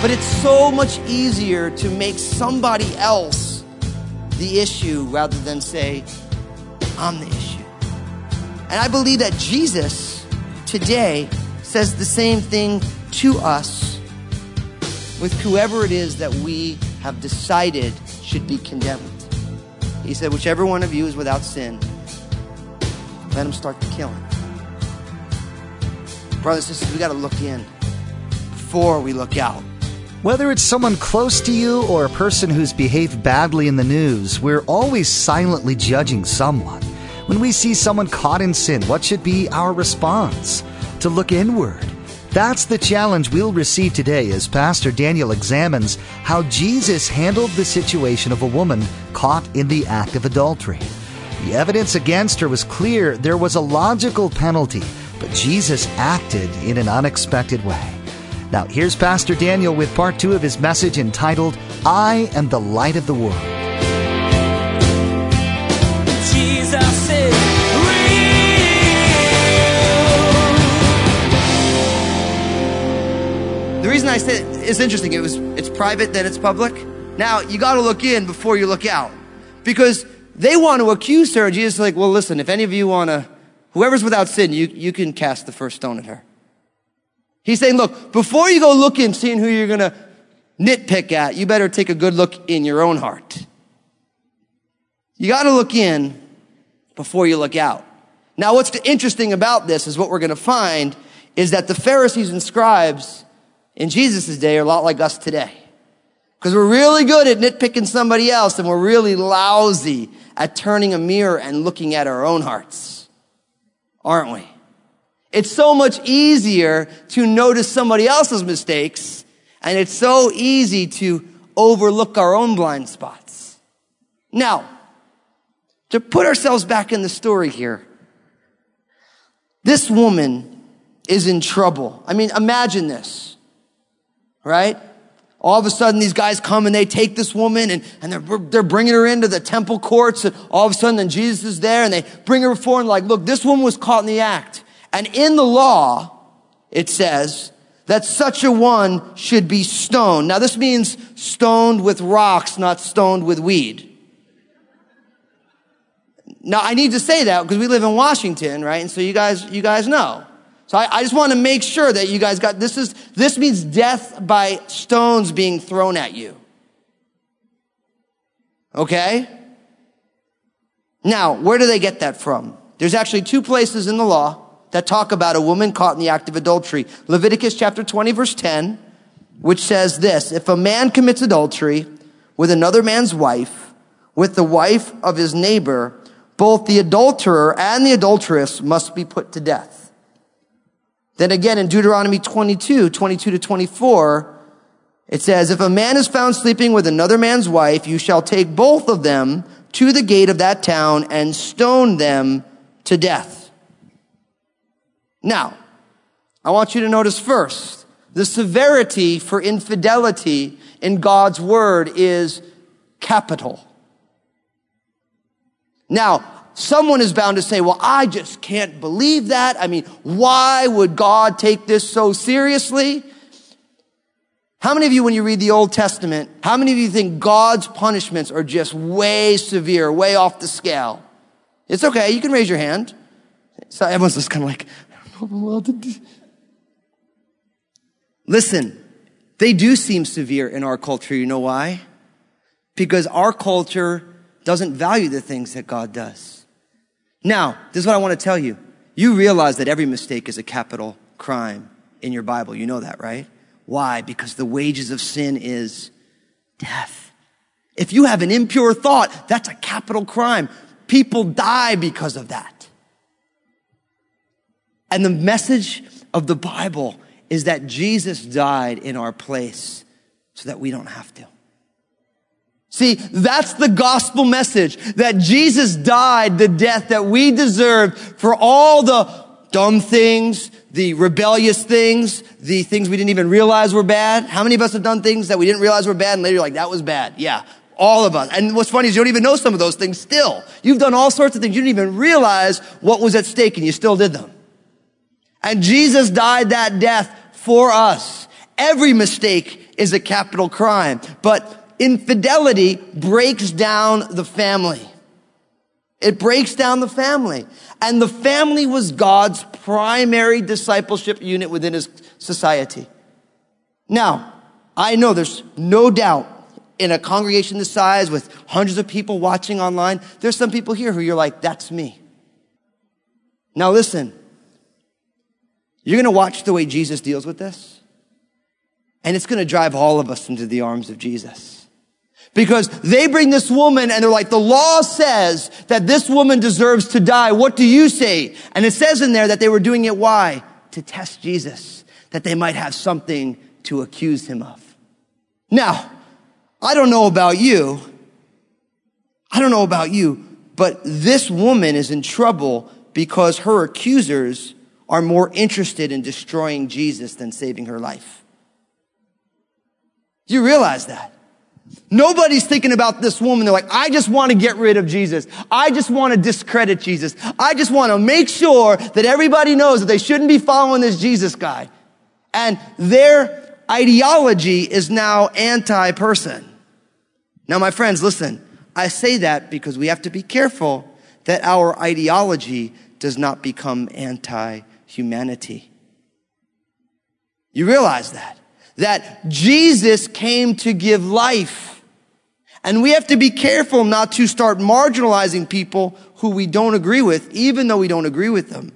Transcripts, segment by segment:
But it's so much easier to make somebody else the issue rather than say, I'm the. And I believe that Jesus today says the same thing to us with whoever it is that we have decided should be condemned. He said, Whichever one of you is without sin, let him start the killing. Brothers and sisters, we got to look in before we look out. Whether it's someone close to you or a person who's behaved badly in the news, we're always silently judging someone. When we see someone caught in sin, what should be our response? To look inward. That's the challenge we'll receive today as Pastor Daniel examines how Jesus handled the situation of a woman caught in the act of adultery. The evidence against her was clear. There was a logical penalty, but Jesus acted in an unexpected way. Now, here's Pastor Daniel with part two of his message entitled, I am the light of the world. The reason I said it's interesting, it was it's private, then it's public. Now you got to look in before you look out, because they want to accuse her. Jesus is like, well, listen, if any of you want to, whoever's without sin, you you can cast the first stone at her. He's saying, look, before you go looking, seeing who you're to nitpick at, you better take a good look in your own heart. You got to look in before you look out. Now, what's interesting about this is what we're going to find is that the Pharisees and scribes in Jesus' day are a lot like us today. Because we're really good at nitpicking somebody else and we're really lousy at turning a mirror and looking at our own hearts. Aren't we? It's so much easier to notice somebody else's mistakes, and it's so easy to overlook our own blind spots. Now, to put ourselves back in the story here, this woman is in trouble. I mean, imagine this, right? All of a sudden, these guys come and they take this woman and, and they're, they're bringing her into the temple courts. And all of a sudden, then Jesus is there and they bring her before and like, look, this woman was caught in the act. And in the law, it says that such a one should be stoned. Now this means stoned with rocks, not stoned with weed. Now I need to say that because we live in Washington, right? And so you guys, you guys know. So I, I just want to make sure that you guys got, this is, this means death by stones being thrown at you. Okay? Now, where do they get that from? There's actually two places in the law that talk about a woman caught in the act of adultery. Leviticus chapter 20 verse 10, which says this, if a man commits adultery with another man's wife, with the wife of his neighbor, both the adulterer and the adulteress must be put to death. Then again in Deuteronomy 22, 22 to 24, it says, if a man is found sleeping with another man's wife, you shall take both of them to the gate of that town and stone them to death. Now, I want you to notice first, the severity for infidelity in God's word is capital. Now, someone is bound to say, well, I just can't believe that. I mean, why would God take this so seriously? How many of you, when you read the Old Testament, how many of you think God's punishments are just way severe, way off the scale? It's okay. You can raise your hand. So everyone's just kind of like, "I don't know what to do." Listen, they do seem severe in our culture. You know why? Because our culture doesn't value the things that God does. Now, this is what I want to tell you. You realize that every mistake is a capital crime in your Bible. You know that, right? Why? Because the wages of sin is death. If you have an impure thought, that's a capital crime. People die because of that. And the message of the Bible is that Jesus died in our place so that we don't have to. See, that's the gospel message that Jesus died the death that we deserved for all the dumb things, the rebellious things, the things we didn't even realize were bad. How many of us have done things that we didn't realize were bad and later like, that was bad? Yeah. All of us. And what's funny is you don't even know some of those things still. You've done all sorts of things. You didn't even realize what was at stake and you still did them. And Jesus died that death for us. Every mistake is a capital crime, but infidelity breaks down the family. It breaks down the family. And the family was God's primary discipleship unit within his society. Now, I know there's no doubt in a congregation this size with hundreds of people watching online, there's some people here who you're like, that's me. Now listen, you're going to watch the way Jesus deals with this, and it's going to drive all of us into the arms of Jesus. Because they bring this woman and they're like, the law says that this woman deserves to die. What do you say? And it says in there that they were doing it why? To test Jesus, that they might have something to accuse him of. Now, I don't know about you. I don't know about you, but this woman is in trouble because her accusers are more interested in destroying Jesus than saving her life. You realize that? Nobody's thinking about this woman. They're like, I just want to get rid of Jesus. I just want to discredit Jesus. I just want to make sure that everybody knows that they shouldn't be following this Jesus guy. And their ideology is now anti-person. Now, my friends, listen. I say that because we have to be careful that our ideology does not become anti-humanity. You realize that? That Jesus came to give life. And we have to be careful not to start marginalizing people who we don't agree with, even though we don't agree with them.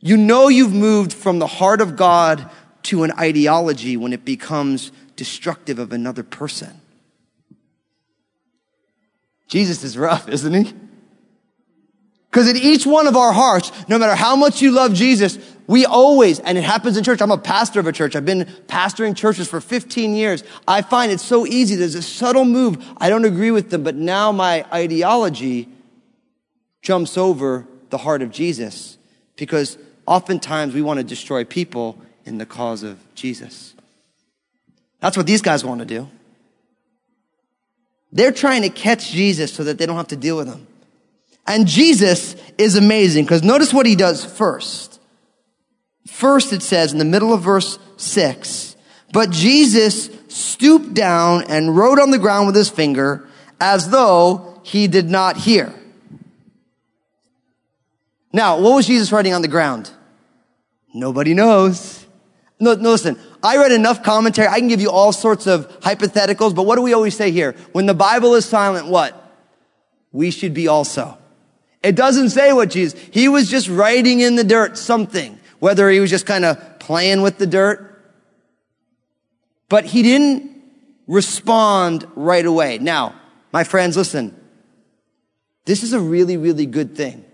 You know you've moved from the heart of God to an ideology when it becomes destructive of another person. Jesus is rough, isn't he? Because in each one of our hearts, no matter how much you love Jesus, we always, and it happens in church. I'm a pastor of a church. I've been pastoring churches for 15 years. I find it so easy. There's a subtle move. I don't agree with them, but now my ideology jumps over the heart of Jesus because oftentimes we want to destroy people in the cause of Jesus. That's what these guys want to do. They're trying to catch Jesus so that they don't have to deal with him. And Jesus is amazing because notice what he does first. First, it says in the middle of verse six, but Jesus stooped down and wrote on the ground with his finger as though he did not hear. Now, what was Jesus writing on the ground? Nobody knows. No, no, listen, I read enough commentary. I can give you all sorts of hypotheticals, but what do we always say here? When the Bible is silent, what? We should be also. It doesn't say what Jesus, he was just writing in the dirt something, whether he was just kind of playing with the dirt. But he didn't respond right away. Now, my friends, listen. This is a really, really good thing.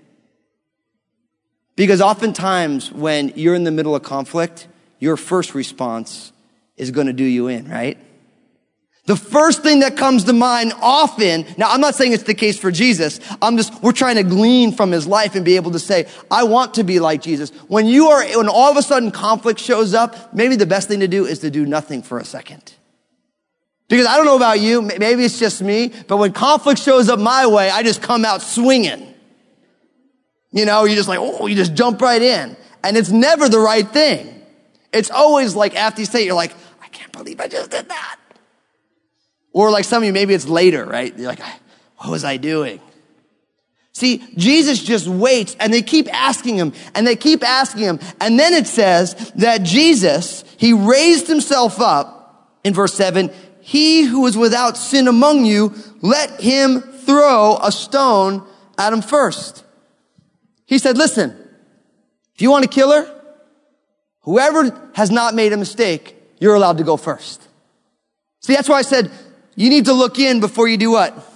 Because oftentimes when you're in the middle of conflict, your first response is going to do you in, right? The first thing that comes to mind often, now I'm not saying it's the case for Jesus. I'm just, we're trying to glean from his life and be able to say, I want to be like Jesus. When you are, when all of a sudden conflict shows up, maybe the best thing to do is to do nothing for a second. Because I don't know about you, maybe it's just me, but when conflict shows up my way, I just come out swinging. You know, you just like, oh, you just jump right in. And it's never the right thing. It's always like after you say it, you're like, I can't believe I just did that. Or like some of you, maybe it's later, right? You're like, what was I doing? See, Jesus just waits and they keep asking him and they keep asking him. And then it says that Jesus, he raised himself up in verse seven. He who is without sin among you, let him throw a stone at him first. He said, listen, if you want to kill her, whoever has not made a mistake, you're allowed to go first. See, that's why I said you need to look in before you do what?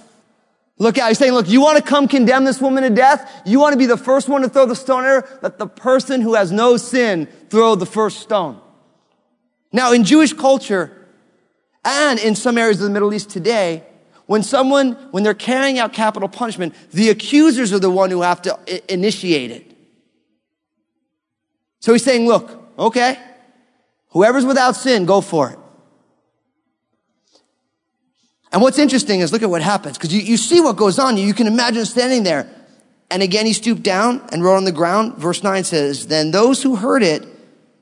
Look out. He's saying, look, you want to come condemn this woman to death? You want to be the first one to throw the stone at her? Let the person who has no sin throw the first stone. Now, in Jewish culture and in some areas of the Middle East today, when someone, when they're carrying out capital punishment, the accusers are the one who have to I- initiate it. So he's saying, look, okay, whoever's without sin, go for it. And what's interesting is look at what happens, because you, you see what goes on. You can imagine standing there. And again, he stooped down and wrote on the ground. Verse 9 says, Then those who heard it,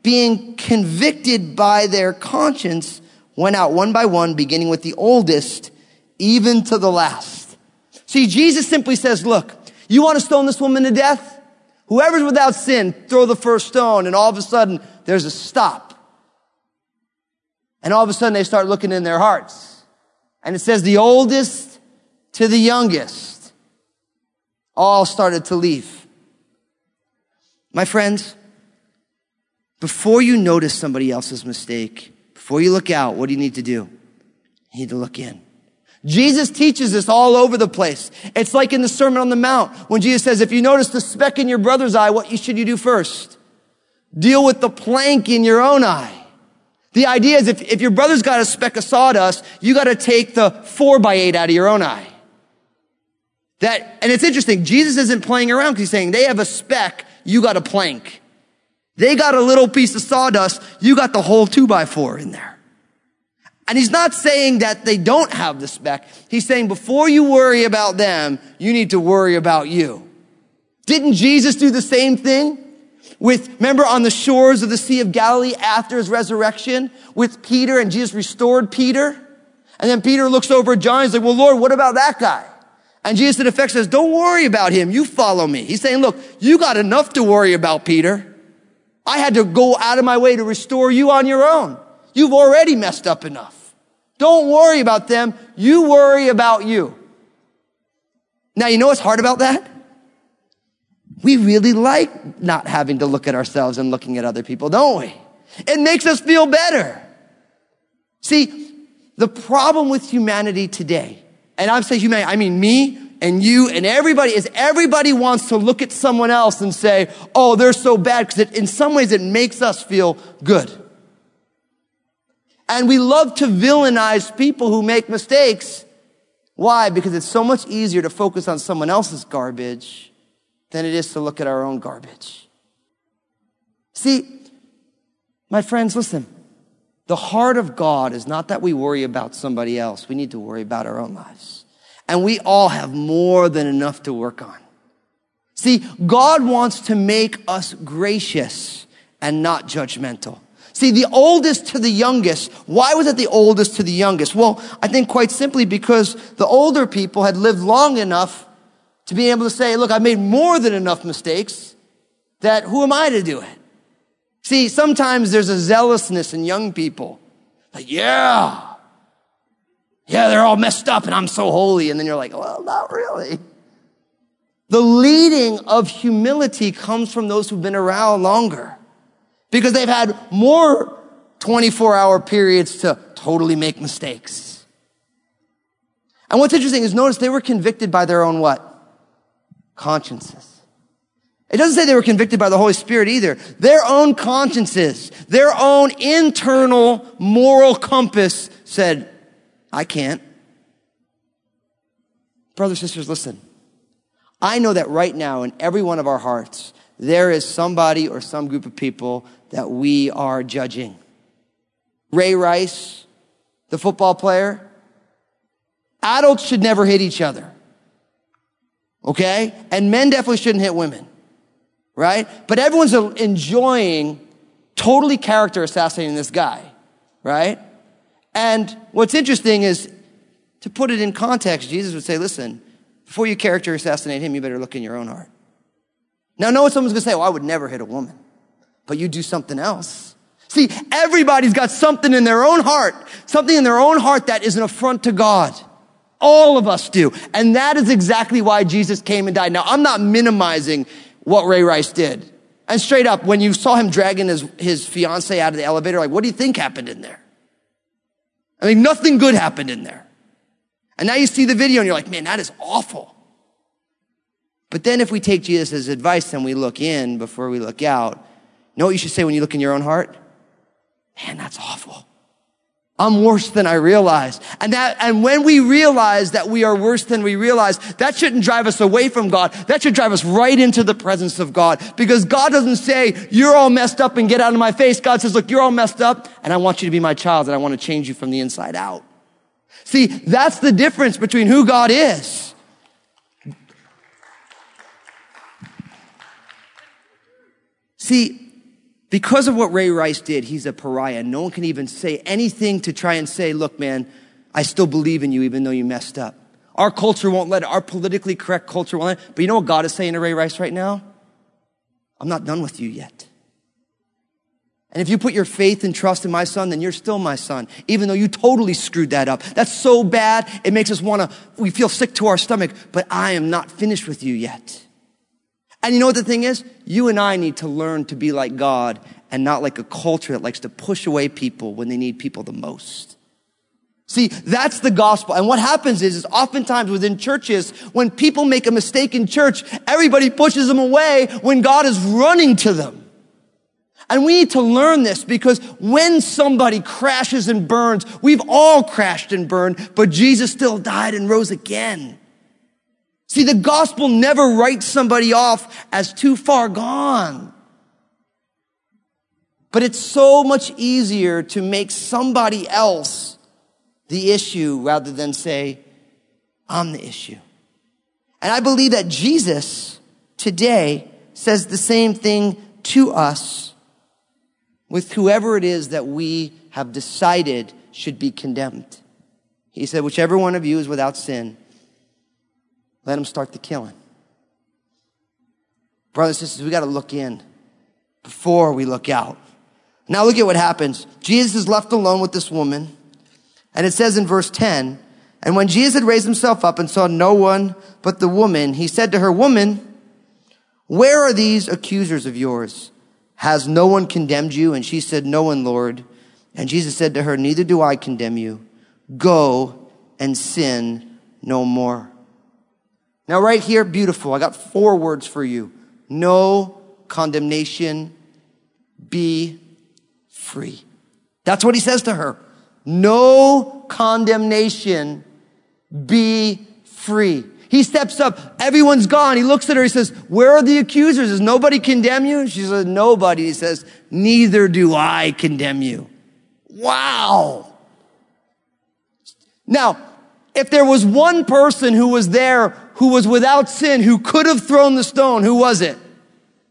being convicted by their conscience, went out one by one, beginning with the oldest, even to the last. See, Jesus simply says, Look, you want to stone this woman to death? Whoever's without sin, throw the first stone. And all of a sudden, there's a stop. And all of a sudden, they start looking in their hearts. And it says the oldest to the youngest all started to leave. My friends, before you notice somebody else's mistake, before you look out, what do you need to do? You need to look in. Jesus teaches this all over the place. It's like in the Sermon on the Mount when Jesus says, if you notice the speck in your brother's eye, what should you do first? Deal with the plank in your own eye. The idea is if, if your brother's got a speck of sawdust, you got to take the four by eight out of your own eye. That, and it's interesting. Jesus isn't playing around because he's saying they have a speck, you got a plank. They got a little piece of sawdust, you got the whole two by four in there. And he's not saying that they don't have the speck. He's saying before you worry about them, you need to worry about you. Didn't Jesus do the same thing? With, remember on the shores of the Sea of Galilee after his resurrection with Peter and Jesus restored Peter? And then Peter looks over at John and he's like, well, Lord, what about that guy? And Jesus in effect says, don't worry about him. You follow me. He's saying, look, you got enough to worry about, Peter. I had to go out of my way to restore you on your own. You've already messed up enough. Don't worry about them. You worry about you. Now, you know what's hard about that? We really like not having to look at ourselves and looking at other people, don't we? It makes us feel better. See, the problem with humanity today, and I'm saying humanity, I mean me and you and everybody, is everybody wants to look at someone else and say, oh, they're so bad, because in some ways it makes us feel good. And we love to villainize people who make mistakes. Why? Because it's so much easier to focus on someone else's garbage than it is to look at our own garbage. See, my friends, listen. The heart of God is not that we worry about somebody else. We need to worry about our own lives. And we all have more than enough to work on. See, God wants to make us gracious and not judgmental. See, the oldest to the youngest. Why was it the oldest to the youngest? Well, I think quite simply because the older people had lived long enough to be able to say, look, I've made more than enough mistakes that who am I to do it? See, sometimes there's a zealousness in young people. Like, yeah, yeah, they're all messed up and I'm so holy. And then you're like, well, not really. The leading of humility comes from those who've been around longer because they've had more 24 hour periods to totally make mistakes. And what's interesting is notice they were convicted by their own what? Consciences. It doesn't say they were convicted by the Holy Spirit either. Their own consciences, their own internal moral compass said, I can't. Brothers, sisters, listen. I know that right now in every one of our hearts, there is somebody or some group of people that we are judging. Ray Rice, the football player, adults should never hit each other. Okay? And men definitely shouldn't hit women. Right? But everyone's enjoying totally character assassinating this guy. Right? And what's interesting is to put it in context, Jesus would say, listen, before you character assassinate him, you better look in your own heart. Now, know what someone's gonna say, well, I would never hit a woman. But you do something else. See, everybody's got something in their own heart, something in their own heart that is an affront to God. All of us do. And that is exactly why Jesus came and died. Now, I'm not minimizing what Ray Rice did. And straight up, when you saw him dragging his, his fiance out of the elevator, like, what do you think happened in there? I mean, nothing good happened in there. And now you see the video and you're like, man, that is awful. But then if we take Jesus' advice and we look in before we look out, know what you should say when you look in your own heart? Man, that's awful. I'm worse than I realize. And that, and when we realize that we are worse than we realize, that shouldn't drive us away from God. That should drive us right into the presence of God. Because God doesn't say, you're all messed up and get out of my face. God says, look, you're all messed up and I want you to be my child and I want to change you from the inside out. See, that's the difference between who God is. See, because of what Ray Rice did, he's a pariah. No one can even say anything to try and say, look, man, I still believe in you even though you messed up. Our culture won't let it. Our politically correct culture won't let it. But you know what God is saying to Ray Rice right now? I'm not done with you yet. And if you put your faith and trust in my son, then you're still my son, even though you totally screwed that up. That's so bad. It makes us want to, we feel sick to our stomach, but I am not finished with you yet. And you know what the thing is? You and I need to learn to be like God and not like a culture that likes to push away people when they need people the most. See, that's the gospel. And what happens is, is oftentimes within churches, when people make a mistake in church, everybody pushes them away when God is running to them. And we need to learn this because when somebody crashes and burns, we've all crashed and burned, but Jesus still died and rose again. See, the gospel never writes somebody off as too far gone. But it's so much easier to make somebody else the issue rather than say, I'm the issue. And I believe that Jesus today says the same thing to us with whoever it is that we have decided should be condemned. He said, whichever one of you is without sin, let him start the killing. Brothers and sisters, we got to look in before we look out. Now look at what happens. Jesus is left alone with this woman. And it says in verse 10, and when Jesus had raised himself up and saw no one but the woman, he said to her, woman, where are these accusers of yours? Has no one condemned you? And she said, no one, Lord. And Jesus said to her, neither do I condemn you. Go and sin no more. Now, right here, beautiful. I got four words for you. No condemnation. Be free. That's what he says to her. No condemnation. Be free. He steps up. Everyone's gone. He looks at her. He says, where are the accusers? Does nobody condemn you? She says, nobody. He says, neither do I condemn you. Wow. Now, if there was one person who was there who was without sin, who could have thrown the stone, who was it?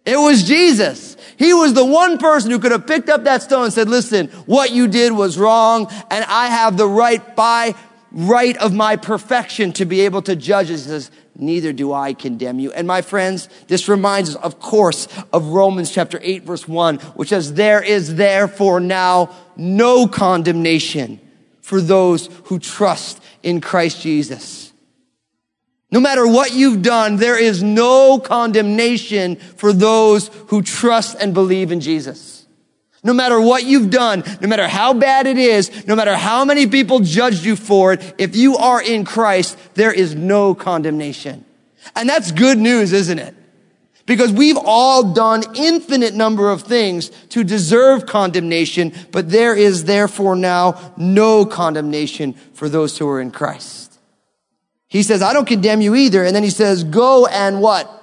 It was Jesus. He was the one person who could have picked up that stone and said, listen, what you did was wrong and I have the right by right of my perfection to be able to judge. He says, neither do I condemn you. And my friends, this reminds us, of course, of Romans chapter 8 verse 1, which says, there is therefore now no condemnation for those who trust in Christ Jesus. No matter what you've done, there is no condemnation for those who trust and believe in Jesus. No matter what you've done, no matter how bad it is, no matter how many people judged you for it, if you are in Christ, there is no condemnation. And that's good news, isn't it? Because we've all done infinite number of things to deserve condemnation, but there is therefore now no condemnation for those who are in Christ. He says, I don't condemn you either. And then he says, go and what?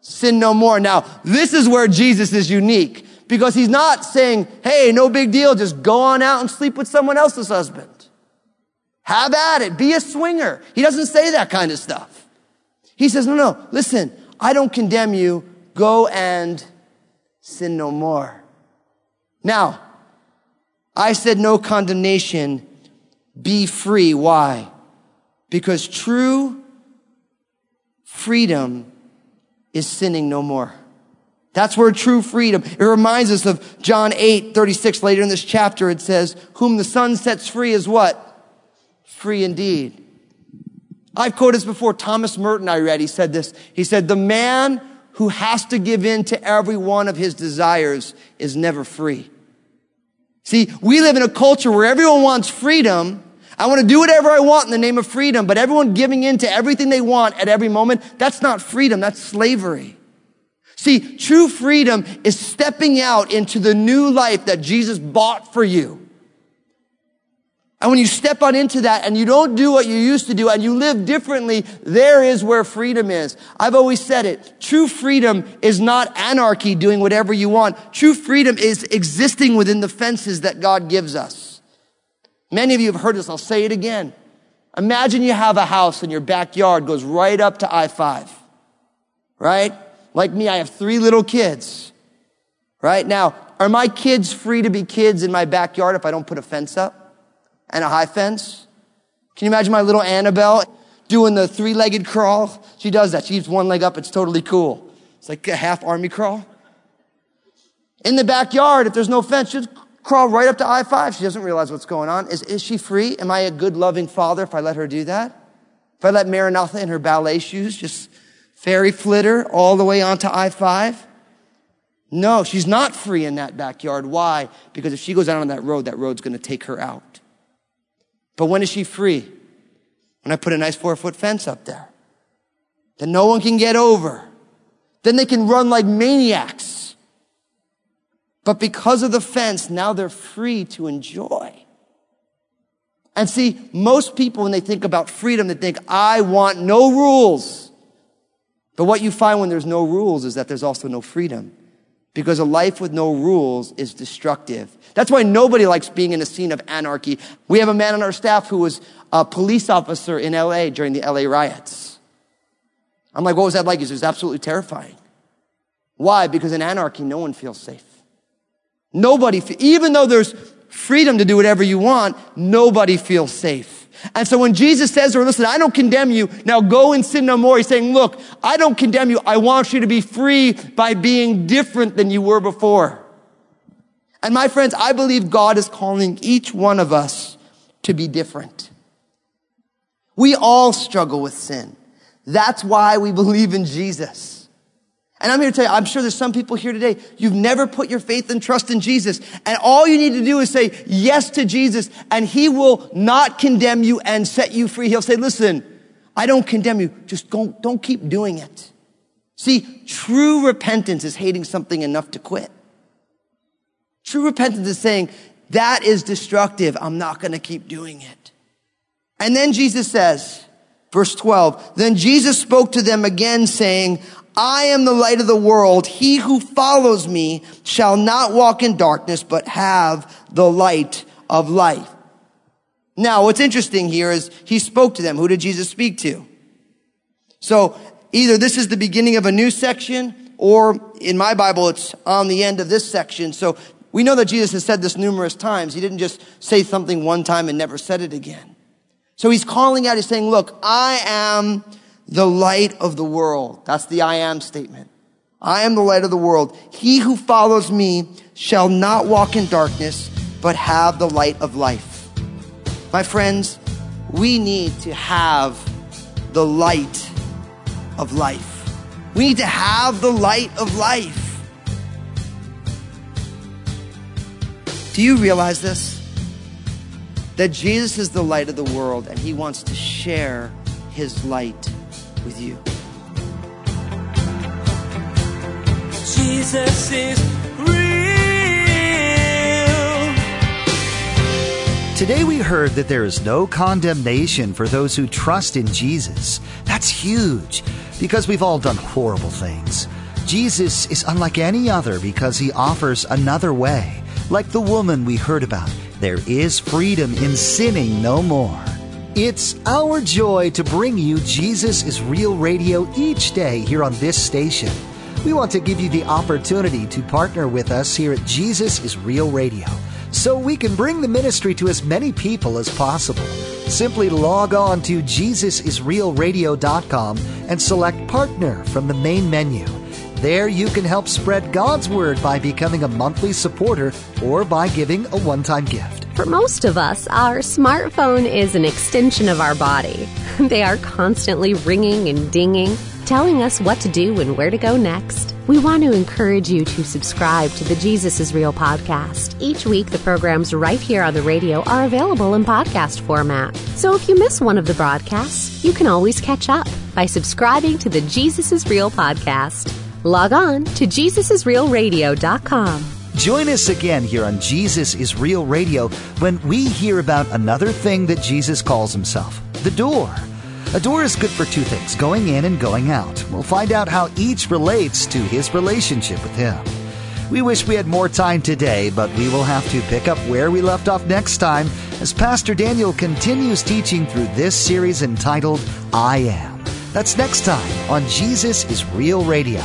Sin no more. Now, this is where Jesus is unique because he's not saying, hey, no big deal. Just go on out and sleep with someone else's husband. Have at it. Be a swinger. He doesn't say that kind of stuff. He says, no, no, listen, I don't condemn you. Go and sin no more. Now, I said no condemnation. Be free. Why? Because true freedom is sinning no more. That's where true freedom. It reminds us of John 8, 36. Later in this chapter, it says, whom the son sets free is what? Free indeed. I've quoted this before. Thomas Merton, I read, he said this. He said, the man who has to give in to every one of his desires is never free. See, we live in a culture where everyone wants freedom, I want to do whatever I want in the name of freedom, but everyone giving in to everything they want at every moment, that's not freedom, that's slavery. See, true freedom is stepping out into the new life that Jesus bought for you. And when you step on into that and you don't do what you used to do and you live differently, there is where freedom is. I've always said it. True freedom is not anarchy doing whatever you want. True freedom is existing within the fences that God gives us. Many of you have heard this. I'll say it again. Imagine you have a house and your backyard goes right up to I-5. Right? Like me, I have three little kids. Right? Now, are my kids free to be kids in my backyard if I don't put a fence up? and a high fence. Can you imagine my little Annabelle doing the three-legged crawl? She does that. She keeps one leg up. It's totally cool. It's like a half army crawl. In the backyard, if there's no fence, she'll crawl right up to I-5. She doesn't realize what's going on. Is, is she free? Am I a good, loving father if I let her do that? If I let Maranatha in her ballet shoes just fairy flitter all the way onto I-5? No, she's not free in that backyard. Why? Because if she goes out on that road, that road's going to take her out. But when is she free? When I put a nice four foot fence up there that no one can get over. Then they can run like maniacs. But because of the fence, now they're free to enjoy. And see, most people, when they think about freedom, they think, I want no rules. But what you find when there's no rules is that there's also no freedom because a life with no rules is destructive. That's why nobody likes being in a scene of anarchy. We have a man on our staff who was a police officer in LA during the LA riots. I'm like, what was that like? He says, it was absolutely terrifying. Why? Because in anarchy, no one feels safe. Nobody, even though there's freedom to do whatever you want, nobody feels safe. And so when Jesus says to her, listen, I don't condemn you. Now go and sin no more. He's saying, look, I don't condemn you. I want you to be free by being different than you were before. And my friends, I believe God is calling each one of us to be different. We all struggle with sin. That's why we believe in Jesus. And I'm here to tell you, I'm sure there's some people here today, you've never put your faith and trust in Jesus. And all you need to do is say yes to Jesus and he will not condemn you and set you free. He'll say, listen, I don't condemn you. Just don't, don't keep doing it. See, true repentance is hating something enough to quit. True repentance is saying, that is destructive. I'm not going to keep doing it. And then Jesus says, verse 12, then Jesus spoke to them again saying, I am the light of the world. He who follows me shall not walk in darkness, but have the light of life. Now, what's interesting here is he spoke to them. Who did Jesus speak to? So either this is the beginning of a new section, or in my Bible, it's on the end of this section. So we know that Jesus has said this numerous times. He didn't just say something one time and never said it again. So he's calling out, he's saying, look, I am the light of the world. That's the I am statement. I am the light of the world. He who follows me shall not walk in darkness, but have the light of life. My friends, we need to have the light of life. We need to have the light of life. Do you realize this? That Jesus is the light of the world and he wants to share his light with you. Jesus is real. Today we heard that there is no condemnation for those who trust in Jesus. That's huge because we've all done horrible things. Jesus is unlike any other because he offers another way. Like the woman we heard about, there is freedom in sinning no more. It's our joy to bring you Jesus is Real Radio each day here on this station. We want to give you the opportunity to partner with us here at Jesus is Real Radio so we can bring the ministry to as many people as possible. Simply log on to JesusIsRealRadio.com and select Partner from the main menu. There you can help spread God's Word by becoming a monthly supporter or by giving a one time gift. For most of us, our smartphone is an extension of our body. They are constantly ringing and dinging, telling us what to do and where to go next. We want to encourage you to subscribe to the Jesus is Real podcast. Each week, the programs right here on the radio are available in podcast format. So if you miss one of the broadcasts, you can always catch up by subscribing to the Jesus is Real podcast. Log on to JesusIsRealRadio.com. Join us again here on Jesus is Real Radio when we hear about another thing that Jesus calls himself the door. A door is good for two things going in and going out. We'll find out how each relates to his relationship with him. We wish we had more time today, but we will have to pick up where we left off next time as Pastor Daniel continues teaching through this series entitled I Am. That's next time on Jesus is Real Radio.